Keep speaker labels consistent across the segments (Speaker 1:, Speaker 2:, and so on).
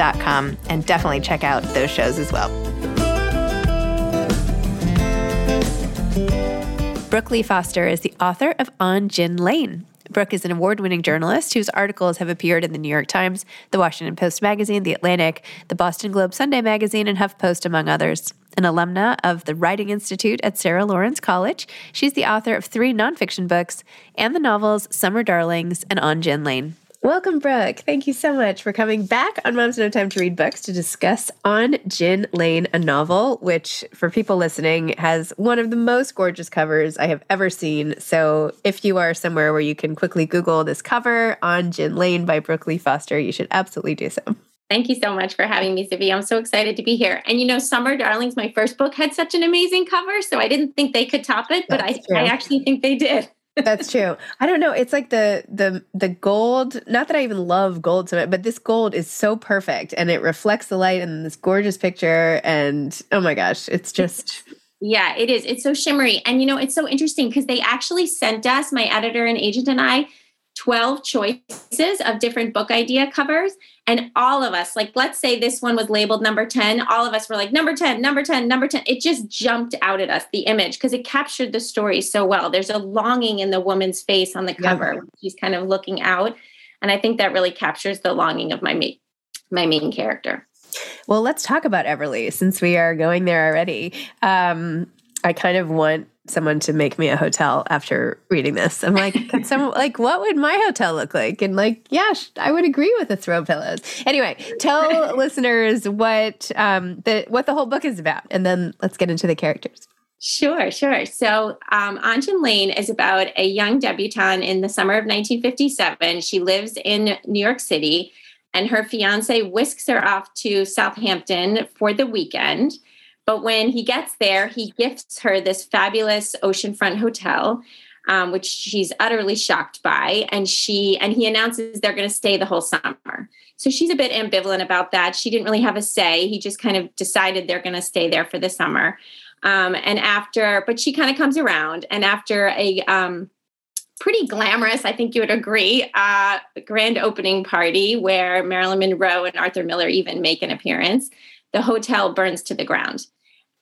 Speaker 1: and definitely check out those shows as well. Brooke Lea Foster is the author of On Gin Lane. Brooke is an award winning journalist whose articles have appeared in the New York Times, the Washington Post Magazine, The Atlantic, the Boston Globe Sunday Magazine, and HuffPost, among others. An alumna of the Writing Institute at Sarah Lawrence College, she's the author of three nonfiction books and the novels Summer Darlings and On Gin Lane. Welcome, Brooke. Thank you so much for coming back on Moms No Time to Read Books to discuss On Gin Lane, a novel which, for people listening, has one of the most gorgeous covers I have ever seen. So, if you are somewhere where you can quickly Google this cover, On Gin Lane by Brooke Lea Foster, you should absolutely do so.
Speaker 2: Thank you so much for having me, Zibby. I'm so excited to be here. And you know, Summer Darlings, my first book, had such an amazing cover, so I didn't think they could top it, but I, I actually think they did.
Speaker 1: That's true. I don't know. It's like the the the gold. Not that I even love gold so much, but this gold is so perfect, and it reflects the light and this gorgeous picture. And oh my gosh, it's just.
Speaker 2: Yeah, it is. It's so shimmery. And you know, it's so interesting because they actually sent us, my editor and agent and I, 12 choices of different book idea covers. And all of us, like, let's say this one was labeled number 10, all of us were like, number 10, number 10, number 10. It just jumped out at us, the image, because it captured the story so well. There's a longing in the woman's face on the cover. Yeah. She's kind of looking out. And I think that really captures the longing of my, ma- my main character.
Speaker 1: Well, let's talk about Everly since we are going there already. Um, I kind of want someone to make me a hotel after reading this. I'm like, can someone like what would my hotel look like? And like, yeah, I would agree with the throw pillows. Anyway, tell listeners what um the what the whole book is about, and then let's get into the characters.
Speaker 2: Sure, sure. So, um, Gin Lane is about a young debutante in the summer of 1957. She lives in New York City and her fiance whisks her off to Southampton for the weekend. But when he gets there, he gifts her this fabulous oceanfront hotel, um, which she's utterly shocked by. And she and he announces they're going to stay the whole summer. So she's a bit ambivalent about that. She didn't really have a say. He just kind of decided they're going to stay there for the summer. Um, and after, but she kind of comes around, and after a um, pretty glamorous, I think you would agree, uh, grand opening party where Marilyn Monroe and Arthur Miller even make an appearance, the hotel burns to the ground.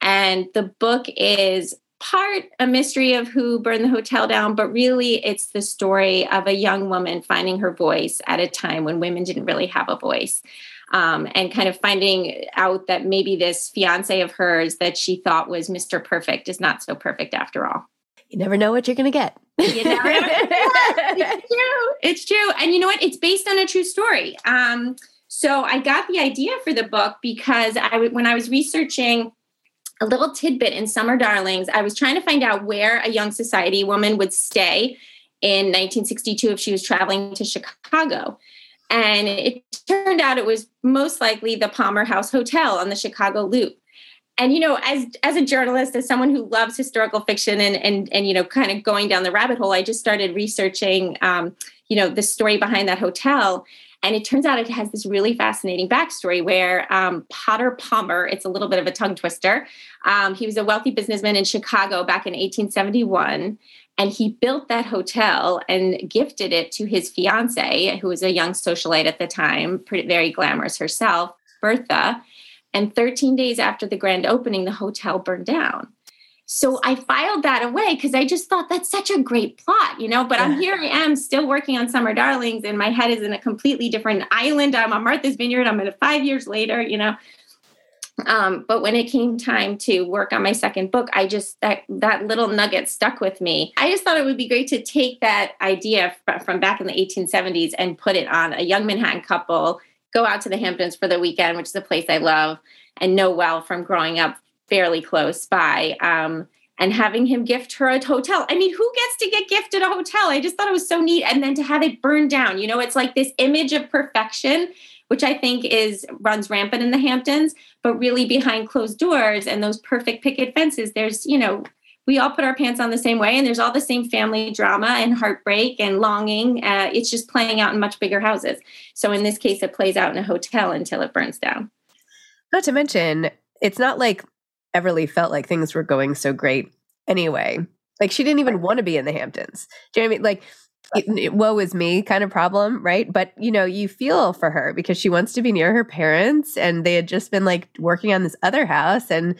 Speaker 2: And the book is part a mystery of who burned the hotel down, but really it's the story of a young woman finding her voice at a time when women didn't really have a voice. Um, and kind of finding out that maybe this fiance of hers that she thought was Mr. Perfect is not so perfect after all.
Speaker 3: You never know what you're going to get. You never
Speaker 2: it's true. It's true. And you know what? It's based on a true story. Um, so I got the idea for the book because I, when I was researching a little tidbit in Summer Darlings, I was trying to find out where a young society woman would stay in 1962 if she was traveling to Chicago. And it turned out it was most likely the Palmer House Hotel on the Chicago Loop. And you know as as a journalist as someone who loves historical fiction and and and you know kind of going down the rabbit hole i just started researching um, you know the story behind that hotel and it turns out it has this really fascinating backstory where um, potter palmer it's a little bit of a tongue twister um, he was a wealthy businessman in chicago back in 1871 and he built that hotel and gifted it to his fiance who was a young socialite at the time pretty, very glamorous herself bertha and 13 days after the grand opening, the hotel burned down. So I filed that away because I just thought that's such a great plot, you know. But I'm here, I am still working on Summer Darlings, and my head is in a completely different island. I'm on Martha's Vineyard. I'm at five years later, you know. Um, but when it came time to work on my second book, I just that that little nugget stuck with me. I just thought it would be great to take that idea from back in the 1870s and put it on a young Manhattan couple go out to the Hamptons for the weekend, which is a place I love and know well from growing up fairly close by. Um, and having him gift her a hotel. I mean, who gets to get gifted a hotel? I just thought it was so neat. And then to have it burned down, you know, it's like this image of perfection, which I think is runs rampant in the Hamptons, but really behind closed doors and those perfect picket fences, there's, you know, we all put our pants on the same way and there's all the same family drama and heartbreak and longing uh, it's just playing out in much bigger houses so in this case it plays out in a hotel until it burns down
Speaker 3: not to mention it's not like everly felt like things were going so great anyway. Like she didn't even want to be in the hamptons. Do you know what i mean? Like it, it, woe is me kind of problem, right? But you know, you feel for her because she wants to be near her parents and they had just been like working on this other house and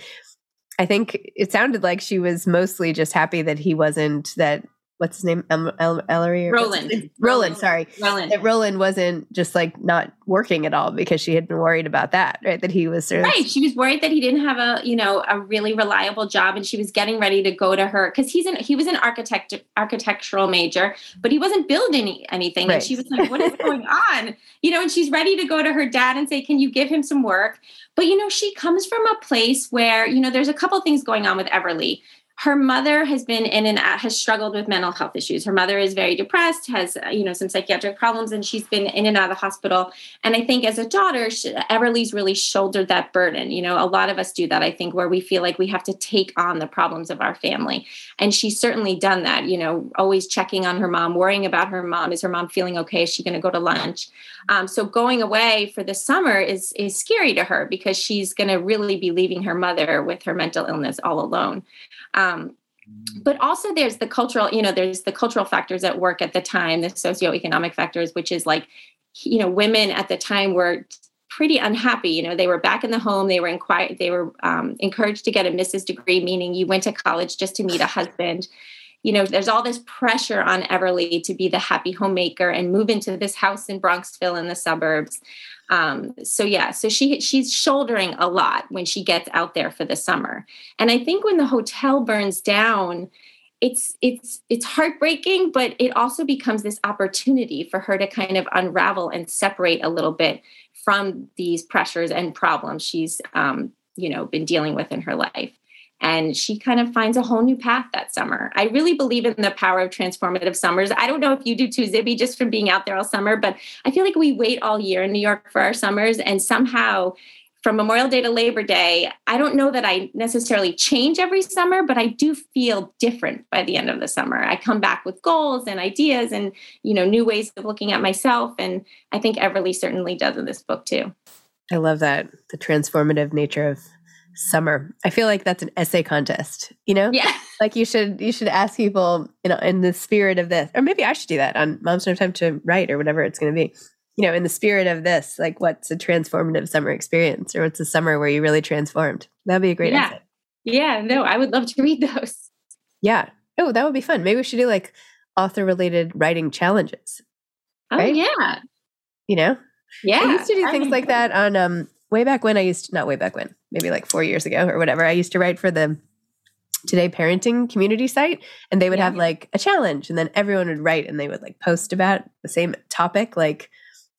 Speaker 3: I think it sounded like she was mostly just happy that he wasn't that what's his name? El- El- Ellery?
Speaker 2: Roland.
Speaker 3: Roland. Roland. Sorry. Roland. That Roland wasn't just like not working at all because she had been worried about that, right? That he was sort
Speaker 2: of- right. She was worried that he didn't have a you know a really reliable job, and she was getting ready to go to her because he's an he was an architect architectural major, but he wasn't building anything, right. and she was like, "What is going on?" You know, and she's ready to go to her dad and say, "Can you give him some work?" But you know, she comes from a place where you know there's a couple things going on with Everly her mother has been in and out, has struggled with mental health issues. Her mother is very depressed, has uh, you know some psychiatric problems, and she's been in and out of the hospital. And I think as a daughter, she, Everly's really shouldered that burden. You know, a lot of us do that. I think where we feel like we have to take on the problems of our family, and she's certainly done that. You know, always checking on her mom, worrying about her mom. Is her mom feeling okay? Is she going to go to lunch? Um, so going away for the summer is is scary to her because she's going to really be leaving her mother with her mental illness all alone. Um, but also there's the cultural, you know, there's the cultural factors at work at the time, the socioeconomic factors, which is like, you know, women at the time were pretty unhappy. You know, they were back in the home. They were inquired. They were um, encouraged to get a Mrs. degree, meaning you went to college just to meet a husband. You know, there's all this pressure on Everly to be the happy homemaker and move into this house in Bronxville in the suburbs. Um, so yeah, so she she's shouldering a lot when she gets out there for the summer. And I think when the hotel burns down, it's it's it's heartbreaking, but it also becomes this opportunity for her to kind of unravel and separate a little bit from these pressures and problems she's um, you know been dealing with in her life. And she kind of finds a whole new path that summer. I really believe in the power of transformative summers. I don't know if you do too, Zibby, just from being out there all summer, but I feel like we wait all year in New York for our summers, and somehow from Memorial Day to Labor Day, I don't know that I necessarily change every summer, but I do feel different by the end of the summer. I come back with goals and ideas and, you know, new ways of looking at myself. And I think Everly certainly does in this book too.
Speaker 3: I love that the transformative nature of summer. I feel like that's an essay contest, you know?
Speaker 2: Yeah.
Speaker 3: Like you should you should ask people, you know, in the spirit of this, or maybe I should do that on Moms No Time to Write or whatever it's gonna be. You know, in the spirit of this, like what's a transformative summer experience or what's a summer where you really transformed? That'd be a great
Speaker 2: yeah.
Speaker 3: essay.
Speaker 2: Yeah, no, I would love to read those.
Speaker 3: Yeah. Oh, that would be fun. Maybe we should do like author related writing challenges.
Speaker 2: Oh
Speaker 3: Right?
Speaker 2: yeah.
Speaker 3: You know?
Speaker 2: Yeah.
Speaker 3: I used to do
Speaker 2: I
Speaker 3: things
Speaker 2: mean,
Speaker 3: like that on um way back when I used to, not way back when, maybe like four years ago or whatever. I used to write for the Today Parenting community site, and they would
Speaker 2: Yeah.
Speaker 3: have like a challenge, and then everyone would write and they would like post about the same topic, like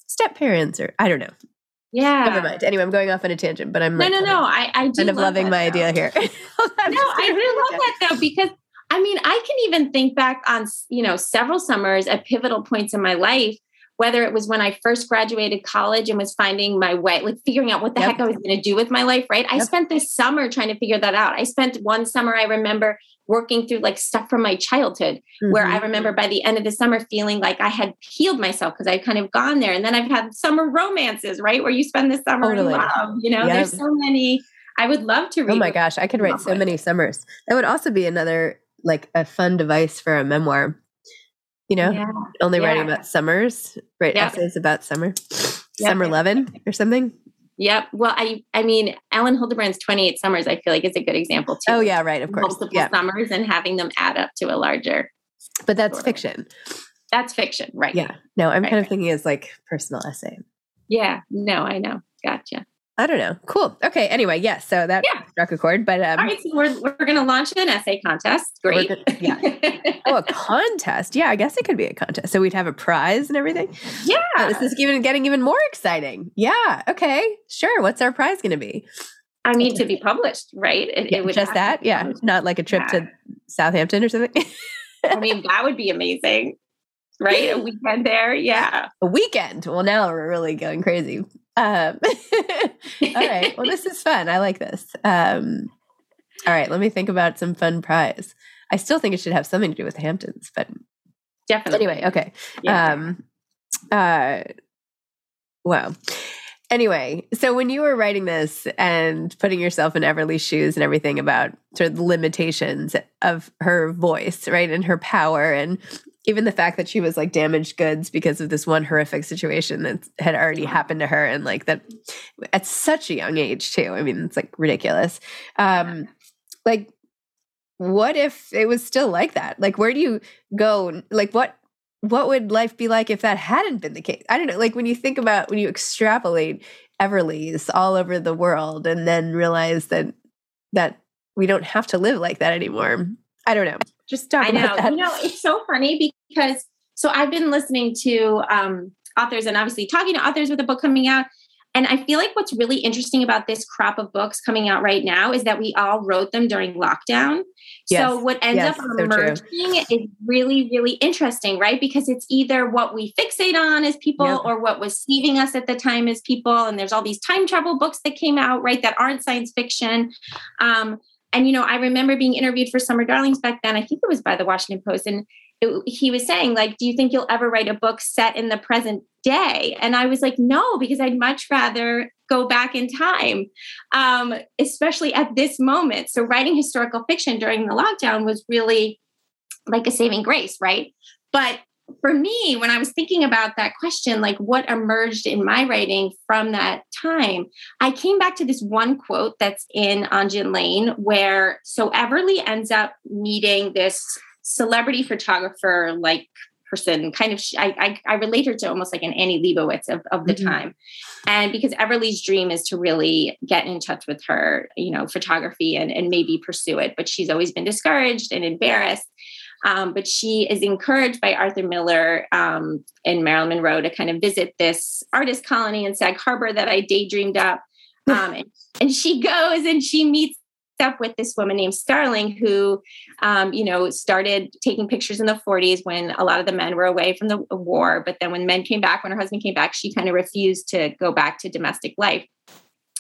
Speaker 3: step parents or I don't know.
Speaker 2: Yeah.
Speaker 3: Never mind. Anyway, I'm going off on a tangent, but I'm
Speaker 2: No,
Speaker 3: like,
Speaker 2: no, no. I, I do
Speaker 3: kind of loving my
Speaker 2: though.
Speaker 3: idea here.
Speaker 2: no, I really love that though because I mean, I can even think back on you know several summers at pivotal points in my life. Whether it was when I first graduated college and was finding my way, like figuring out what the
Speaker 3: Yep.
Speaker 2: heck I was going to do with my life, right? I spent this summer trying to figure that out. I spent one summer, I remember working through like stuff from my childhood, where
Speaker 3: Mhm.
Speaker 2: I remember by the end of the summer feeling like I had healed myself because I'd kind of gone there. And then I've had summer romances, right? Where you spend the summer
Speaker 3: Totally.
Speaker 2: in love. You know,
Speaker 3: Yep.
Speaker 2: there's so many. I would love to read.
Speaker 3: Oh my gosh, I could write so many summers. That would also be another like a fun device for a memoir. You know,
Speaker 2: Yeah.
Speaker 3: only writing
Speaker 2: Yeah.
Speaker 3: about summers, write
Speaker 2: Yep.
Speaker 3: essays about summer,
Speaker 2: Yep.
Speaker 3: summer lovin' or something.
Speaker 2: Yep. Well, I I mean, Elin Hilderbrand's 28 Summers, I feel like is a good example too.
Speaker 3: Oh yeah, right, of course.
Speaker 2: Multiple
Speaker 3: Yeah,
Speaker 2: summers and having them add up to a larger.
Speaker 3: but that's
Speaker 2: Totally.
Speaker 3: fiction.
Speaker 2: That's fiction, right?
Speaker 3: Yeah. No, I'm
Speaker 2: Right,
Speaker 3: kind of
Speaker 2: right.
Speaker 3: thinking as like personal essay.
Speaker 2: Yeah. No, I know. Gotcha.
Speaker 3: I don't know. Cool. Okay. Anyway, yes. so that
Speaker 2: Yeah.
Speaker 3: struck a chord, but um,
Speaker 2: All right. So we're, we're going to launch an essay contest. Great.
Speaker 3: gonna- yeah. oh, a contest. Yeah, I guess it could be a contest. So we'd have a prize and everything.
Speaker 2: yeah.
Speaker 3: Oh, this is even getting even more exciting. Yeah. Okay. Sure. What's our prize going to be?
Speaker 2: I mean, to be published, right? It,
Speaker 3: Yeah,
Speaker 2: it would
Speaker 3: just that. Yeah.
Speaker 2: published.
Speaker 3: Not like a trip
Speaker 2: Yeah.
Speaker 3: to Southampton or something.
Speaker 2: I mean, that would be amazing, right? A weekend there. Yeah.
Speaker 3: a weekend. Well, now we're really going crazy. Um, all right. Well, this is fun. I like this. Um, all right. Let me think about some fun prize. I still think it should have something to do with the Hamptons, but
Speaker 2: Definitely.
Speaker 3: anyway, okay.
Speaker 2: Yeah.
Speaker 3: Um, uh, wow. Anyway, so when you were writing this and putting yourself in Everly's shoes and everything about sort of the limitations of her voice, right, and her power, and even the fact that she was like damaged goods because of this one horrific situation that had already happened to her, and like that at such a young age too. I mean, it's like ridiculous. Um, like, what if it was still like that? Like, where do you go? Like, what what would life be like if that hadn't been the case? I don't know. Like when you think about when you extrapolate Everly's all over the world and then realize that that we don't have to live like that anymore. I don't know. Just talk
Speaker 2: I know.
Speaker 3: about that.
Speaker 2: You know, it's so funny because so I've been listening to um, authors and obviously talking to authors with a book coming out. And I feel like what's really interesting about this crop of books coming out right now is that we all wrote them during lockdown.
Speaker 3: Yes.
Speaker 2: So what ends
Speaker 3: Yes,
Speaker 2: up
Speaker 3: so
Speaker 2: emerging is really, really interesting, right? Because it's either what we fixate on as people
Speaker 3: Yep.
Speaker 2: or what was saving us at the time as people. And there's all these time travel books that came out, right, that aren't science fiction. Um, and you know, I remember being interviewed for Summer Darlings back then. I think it was by the Washington Post, and it, he was saying, like, "Do you think you'll ever write a book set in the present day?" And I was like, "No, because I'd much rather go back in time, um, especially at this moment." So, writing historical fiction during the lockdown was really like a saving grace, right? But for me, when I was thinking about that question, like what emerged in my writing from that time, I came back to this one quote that's in On Gin Lane, where so Everly ends up meeting this celebrity photographer, like person, kind of. I I, I relate her to almost like an Annie Leibovitz of, of the
Speaker 3: Mhm.
Speaker 2: time, and because Everly's dream is to really get in touch with her, you know, photography and and maybe pursue it, but she's always been discouraged and embarrassed. Um, but she is encouraged by Arthur Miller um, and Marilyn Monroe to kind of visit this artist colony in Sag Harbor that I daydreamed up. Um, and, and she goes and she meets up with this woman named Starling who, um, you know, started taking pictures in the 40s when a lot of the men were away from the war. But then when men came back, when her husband came back, she kind of refused to go back to domestic life.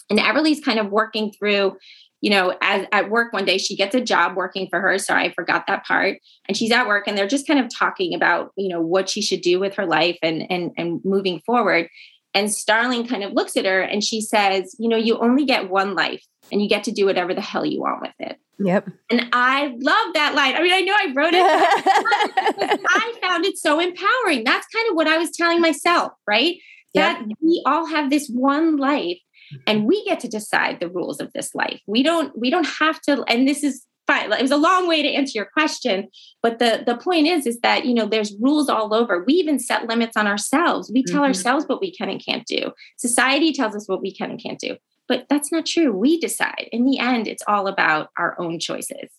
Speaker 2: And Everly's kind of working through, you know, as at work one day, she gets a job working for her. Sorry, I forgot that part. And she's at work and they're just kind of talking about, you know, what she should do with her life and and and moving forward. And Starling kind of looks at her and she says, you know, you only get one life and you get to do whatever the hell you want with it.
Speaker 3: Yep.
Speaker 2: And I love that line. I mean, I know I wrote it. I found it so empowering. That's kind of what I was telling myself, right? That yep. we all have this one life and we get to decide the rules of this life. We don't we don't have to and this is fine. It was a long way to answer your question, but the the point is is that you know there's rules all over. We even set limits on ourselves. We tell mm-hmm. ourselves what we can and can't do. Society tells us what we can and can't do. But that's not true. We decide. In the end, it's all about our own choices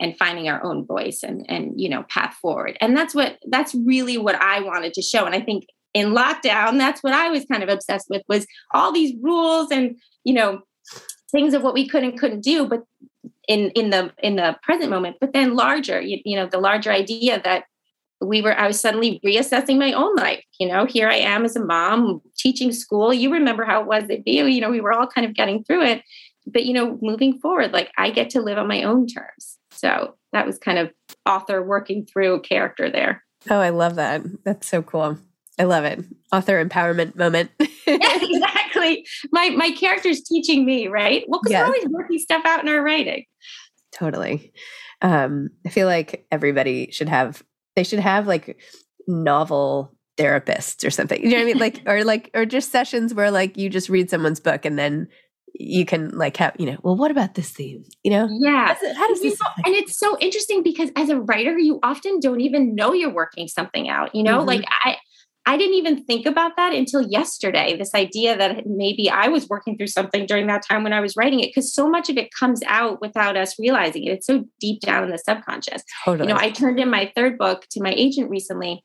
Speaker 2: and finding our own voice and and you know path forward. And that's what that's really what I wanted to show. And I think in lockdown, that's what I was kind of obsessed with was all these rules and you know things of what we could and couldn't do. But in in the in the present moment but then larger you, you know the larger idea that we were i was suddenly reassessing my own life you know here i am as a mom teaching school you remember how it was at BU, you know we were all kind of getting through it but you know moving forward like i get to live on my own terms. So that was kind of author working through character there.
Speaker 3: Oh i love that. That's so cool I love it. Author empowerment moment.
Speaker 2: yeah, exactly. My my character's teaching me, right? Well, because yes. we're always working stuff out in our writing.
Speaker 3: Totally. Um, I feel like everybody should have they should have like novel therapists or something. You know what I mean? Like or like or just sessions where like you just read someone's book and then you can like have you know well what about this theme you know
Speaker 2: yeah how does this and it's so interesting because as a writer you often don't even know you're working something out you know mm-hmm. like i I didn't even think about that until yesterday. This idea that maybe I was working through something during that time when I was writing it, because so much of it comes out without us realizing it. It's so deep down in the subconscious. Totally. You know, I turned in my third book to my agent recently,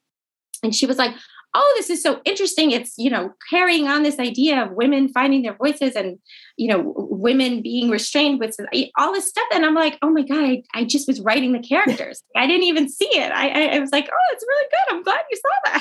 Speaker 2: and she was like, oh this is so interesting it's you know carrying on this idea of women finding their voices and you know women being restrained with all this stuff and i'm like oh my god i, I just was writing the characters i didn't even see it I, I, I was like oh it's really good i'm glad you saw that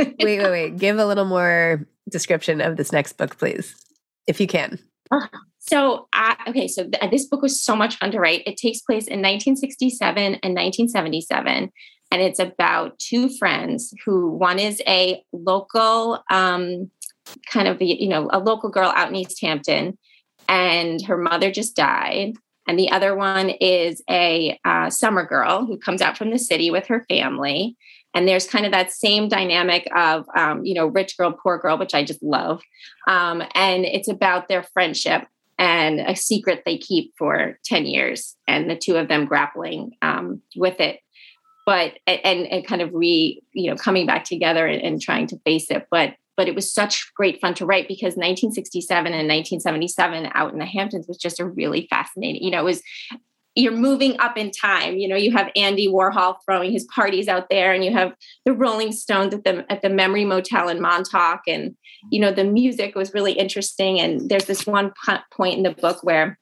Speaker 3: wait, wait, wait. Give a little more description of this next book, please, if you can.
Speaker 2: So, uh, okay, so th- this book was so much fun to write. It takes place in 1967 and 1977, and it's about two friends who one is a local, um, kind of, the you know, a local girl out in East Hampton, and her mother just died. And the other one is a uh, summer girl who comes out from the city with her family and there's kind of that same dynamic of um, you know rich girl poor girl which i just love. Um, and it's about their friendship and a secret they keep for 10 years and the two of them grappling um, with it. But and, and kind of re you know coming back together and, and trying to face it. But but it was such great fun to write because 1967 and 1977 out in the Hamptons was just a really fascinating, you know, it was you're moving up in time. You know, you have Andy Warhol throwing his parties out there, and you have the Rolling Stones at the at the Memory Motel in Montauk, and you know the music was really interesting. And there's this one point in the book where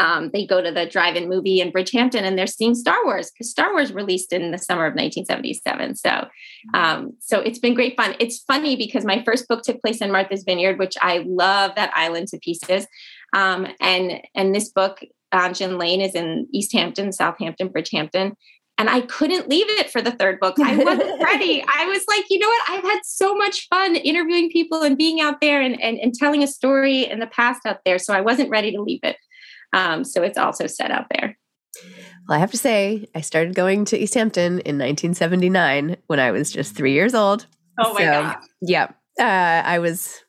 Speaker 2: um, they go to the drive-in movie in Bridgehampton and they're seeing Star Wars because Star Wars released in the summer of 1977. So, um, so it's been great fun. It's funny because my first book took place in Martha's Vineyard, which I love that island to pieces. Um, and and this book Gin Lane is in East Hampton, Southampton, Bridgehampton. And I couldn't leave it for the third book. I wasn't ready. I was like, you know what? I've had so much fun interviewing people and being out there and, and, and telling a story in the past out there. So I wasn't ready to leave it. Um, so it's also set out there.
Speaker 3: Well, I have to say, I started going to East Hampton in 1979 when I was just three years old.
Speaker 2: Oh my so, God.
Speaker 3: Yeah. Uh, I was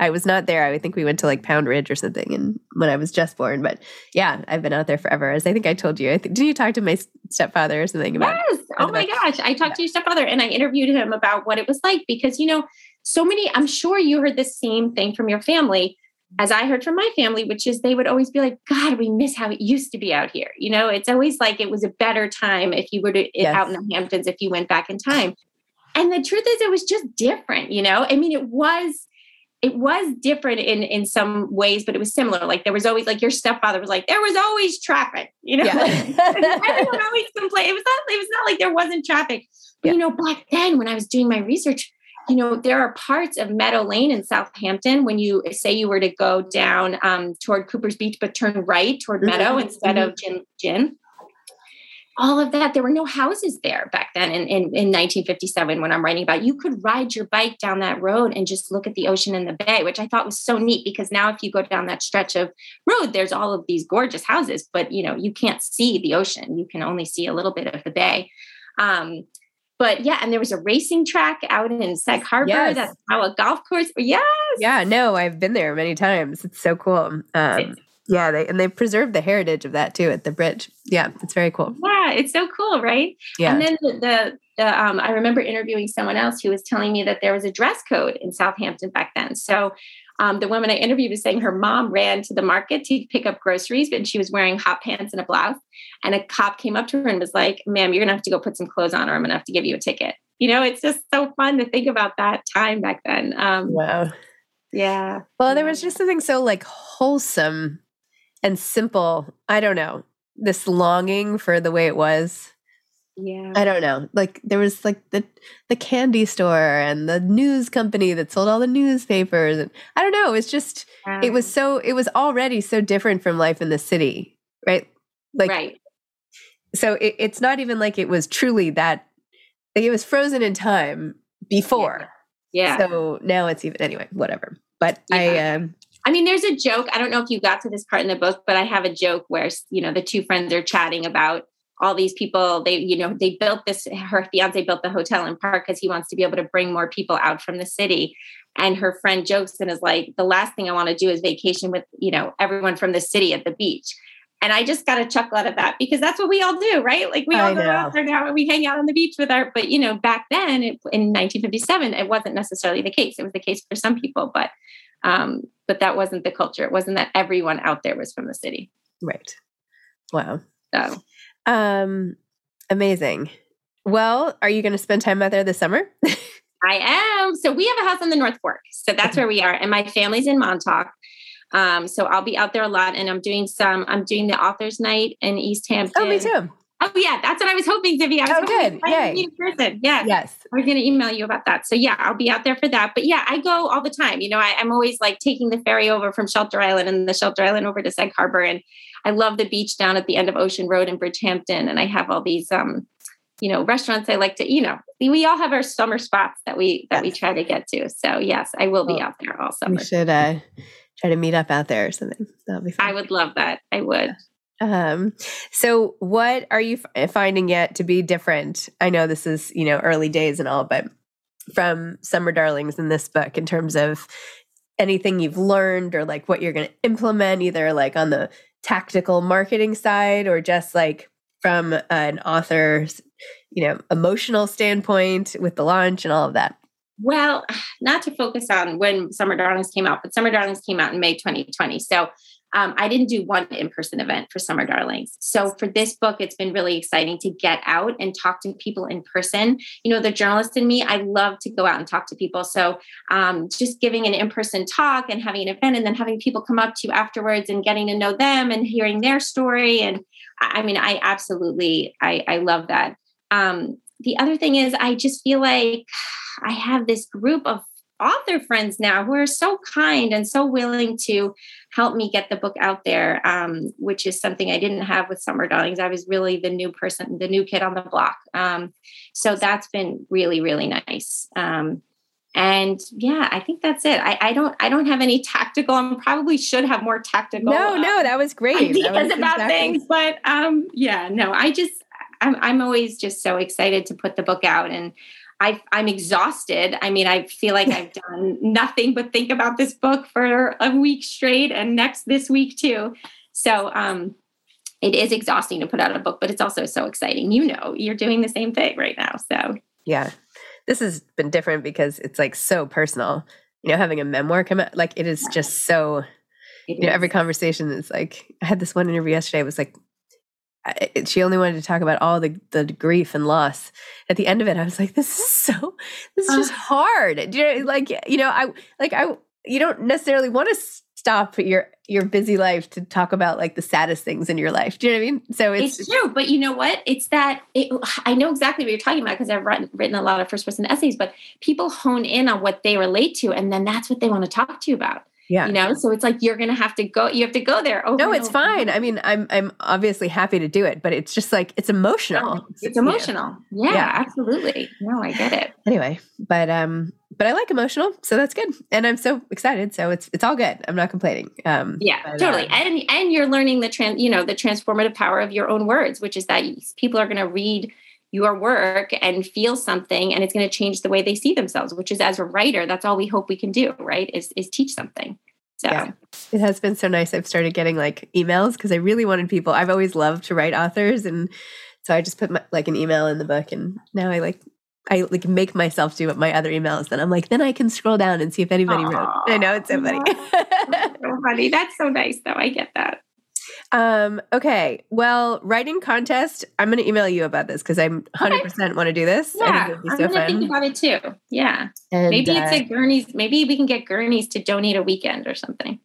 Speaker 3: I was not there. I think we went to like Pound Ridge or something, and when I was just born. But yeah, I've been out there forever. As I think I told you. I think did you talk to my stepfather or something about?
Speaker 2: Yes. Oh my gosh, I talked to your stepfather, and I interviewed him about what it was like because you know, so many. I'm sure you heard the same thing from your family as I heard from my family, which is they would always be like, God, we miss how it used to be out here. You know, it's always like it was a better time if you were to, yes. out in the Hamptons, if you went back in time. And the truth is, it was just different. You know, I mean, it was it was different in in some ways, but it was similar. Like there was always like your stepfather was like, there was always traffic, you know. Yeah. everyone always complained. It was not it was not like there wasn't traffic. But yeah. you know, back then when I was doing my research, you know, there are parts of Meadow Lane in Southampton when you say you were to go down um, toward Cooper's Beach, but turn right toward Meadow mm-hmm. instead mm-hmm. of Gin Gin all of that. There were no houses there back then in, in, in 1957 when I'm writing about. You could ride your bike down that road and just look at the ocean and the bay, which I thought was so neat because now if you go down that stretch of road, there's all of these gorgeous houses, but you know, you can't see the ocean. You can only see a little bit of the bay. Um, but yeah, and there was a racing track out in Sag Harbor. Yes. That's how a golf course. Yes.
Speaker 3: Yeah, no, I've been there many times. It's so cool. Um, yeah, they and they preserved the heritage of that too at the bridge. Yeah, it's very cool.
Speaker 2: Yeah, it's so cool, right? Yeah. And then the, the, the um, I remember interviewing someone else who was telling me that there was a dress code in Southampton back then. So um, the woman I interviewed was saying her mom ran to the market to pick up groceries, but she was wearing hot pants and a blouse. And a cop came up to her and was like, "Ma'am, you're gonna have to go put some clothes on, or I'm gonna have to give you a ticket." You know, it's just so fun to think about that time back then. Um,
Speaker 3: wow.
Speaker 2: Yeah.
Speaker 3: Well, there was just something so like wholesome and simple. I don't know. This longing for the way it was.
Speaker 2: Yeah.
Speaker 3: I don't know. Like there was like the the candy store and the news company that sold all the newspapers and I don't know, it's just um, it was so it was already so different from life in the city, right?
Speaker 2: Like Right.
Speaker 3: So it, it's not even like it was truly that like it was frozen in time before.
Speaker 2: Yeah.
Speaker 3: yeah. So now it's even anyway, whatever. But yeah. I um
Speaker 2: I mean, there's a joke. I don't know if you got to this part in the book, but I have a joke where, you know, the two friends are chatting about all these people. They, you know, they built this, her fiance built the hotel in Park because he wants to be able to bring more people out from the city. And her friend jokes and is like, the last thing I want to do is vacation with, you know, everyone from the city at the beach. And I just got a chuckle out of that because that's what we all do, right? Like we all go out there now and we hang out on the beach with our, but you know, back then it, in 1957, it wasn't necessarily the case. It was the case for some people, but um, but that wasn't the culture. It wasn't that everyone out there was from the city.
Speaker 3: Right. Wow.
Speaker 2: So,
Speaker 3: um, amazing. Well, are you going to spend time out there this summer?
Speaker 2: I am. So we have a house on the North Fork. So that's where we are. And my family's in Montauk. Um, so I'll be out there a lot and I'm doing some, I'm doing the author's night in East Hampton.
Speaker 3: Oh, me too.
Speaker 2: Yeah, that's what I was hoping, Zibby. I was
Speaker 3: oh, good. Yeah.
Speaker 2: person. Yeah.
Speaker 3: Yes.
Speaker 2: I was going to email you about that. So yeah, I'll be out there for that. But yeah, I go all the time. You know, I, am always like taking the ferry over from Shelter Island and the Shelter Island over to Sag Harbor. And I love the beach down at the end of Ocean Road in Bridgehampton. And I have all these, um, you know, restaurants I like to, you know, we all have our summer spots that we, that we try to get to. So yes, I will be out there all summer.
Speaker 3: We should, uh, try to meet up out there or something. That'll be fun.
Speaker 2: I would love that. I would.
Speaker 3: Um, so what are you f- finding yet to be different? I know this is, you know, early days and all, but from Summer Darlings in this book in terms of anything you've learned or like what you're going to implement either like on the tactical marketing side or just like from an author's, you know, emotional standpoint with the launch and all of that.
Speaker 2: Well, not to focus on when Summer Darlings came out, but Summer Darlings came out in May 2020. So um, I didn't do one in person event for Summer Darlings. So for this book, it's been really exciting to get out and talk to people in person. You know, the journalist in me, I love to go out and talk to people. So um, just giving an in person talk and having an event and then having people come up to you afterwards and getting to know them and hearing their story. And I mean, I absolutely, I, I love that. Um, the other thing is, I just feel like I have this group of author friends now who are so kind and so willing to help me get the book out there, um, which is something I didn't have with Summer Darlings. I was really the new person, the new kid on the block. Um, so that's been really, really nice. Um, and yeah, I think that's it. I, I, don't, I don't have any tactical. I probably should have more tactical.
Speaker 3: No, no, that was great. Ideas
Speaker 2: was about exactly. things, but um, yeah, no, I just, I'm, I'm always just so excited to put the book out and I, am exhausted. I mean, I feel like I've done nothing but think about this book for a week straight and next this week too. So um, it is exhausting to put out a book, but it's also so exciting. You know, you're doing the same thing right now. So
Speaker 3: yeah, this has been different because it's like so personal. You know, having a memoir come out, like it is just so. you know, every conversation is like. I had this one interview yesterday. It was like she only wanted to talk about all the, the grief and loss. At the end of it, I was like, this is so, this is just hard. Do you know, like, you know, I, like, I, you don't necessarily want to stop your, your busy life to talk about like the saddest things in your life. Do you know what I mean? So
Speaker 2: it's, it's true. But you know what? It's that, it, I know exactly what you're talking about because I've written, written a lot of first person essays, but people hone in on what they relate to. And then that's what they want to talk to you about. Yeah. You know, so it's like you're gonna have to go, you have to go there.
Speaker 3: Oh no, it's fine. I mean, I'm I'm obviously happy to do it, but it's just like it's emotional.
Speaker 2: No, it's, it's emotional. Yeah, yeah, absolutely. No, I get it.
Speaker 3: Anyway, but um but I like emotional, so that's good. And I'm so excited. So it's it's all good. I'm not complaining. Um
Speaker 2: Yeah, but, totally. Uh, and and you're learning the trans you know, the transformative power of your own words, which is that people are gonna read your work and feel something and it's going to change the way they see themselves which is as a writer that's all we hope we can do right is is teach something so yeah.
Speaker 3: it has been so nice i've started getting like emails because i really wanted people i've always loved to write authors and so i just put my, like an email in the book and now i like I like make myself do what my other emails. Then I'm like, then I can scroll down and see if anybody Aww. wrote. I know it's so funny.
Speaker 2: so funny. That's so nice, though. I get that.
Speaker 3: Um, okay. Well, writing contest. I'm going to email you about this because I'm 100 percent want to do this.
Speaker 2: Yeah, I think I'm going to think about it too. Yeah, and, maybe it's uh, a Gurney's. Maybe we can get Gurney's to donate a weekend or something,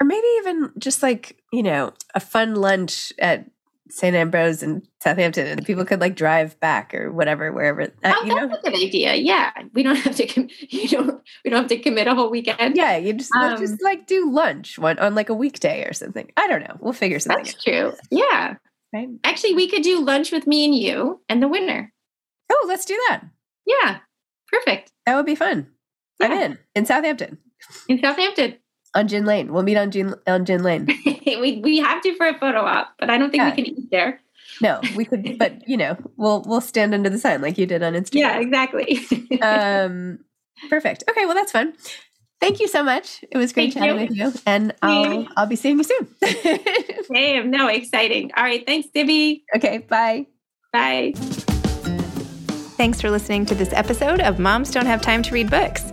Speaker 3: or maybe even just like you know a fun lunch at Sant Ambroeus and Southampton, and people could like drive back or whatever, wherever. Uh,
Speaker 2: oh, you that's know? a good idea. Yeah, we don't have to. Com- you don't. We don't have to commit a whole weekend.
Speaker 3: Yeah, you just um, just like do lunch one on like a weekday or something. I don't know. We'll figure something.
Speaker 2: That's out. true. Yeah. Right. Actually, we could do lunch with me and you and the winner.
Speaker 3: Oh, let's do that.
Speaker 2: Yeah. Perfect.
Speaker 3: That would be fun. Yeah. I'm in in Southampton.
Speaker 2: In Southampton
Speaker 3: on Gin Lane. We'll meet on Gin on Gin Lane.
Speaker 2: we we have to for a photo op, but I don't think yeah. we can eat there.
Speaker 3: No, we could, but you know, we'll we'll stand under the sign like you did on Instagram.
Speaker 2: Yeah, exactly.
Speaker 3: um, perfect. Okay, well that's fun. Thank you so much. It was great Thank chatting you. with you, and I'll I'll be seeing you soon.
Speaker 2: Damn, no, exciting. All right, thanks, Zibby.
Speaker 3: Okay, bye.
Speaker 2: Bye.
Speaker 3: Thanks for listening to this episode of Moms Don't Have Time to Read Books.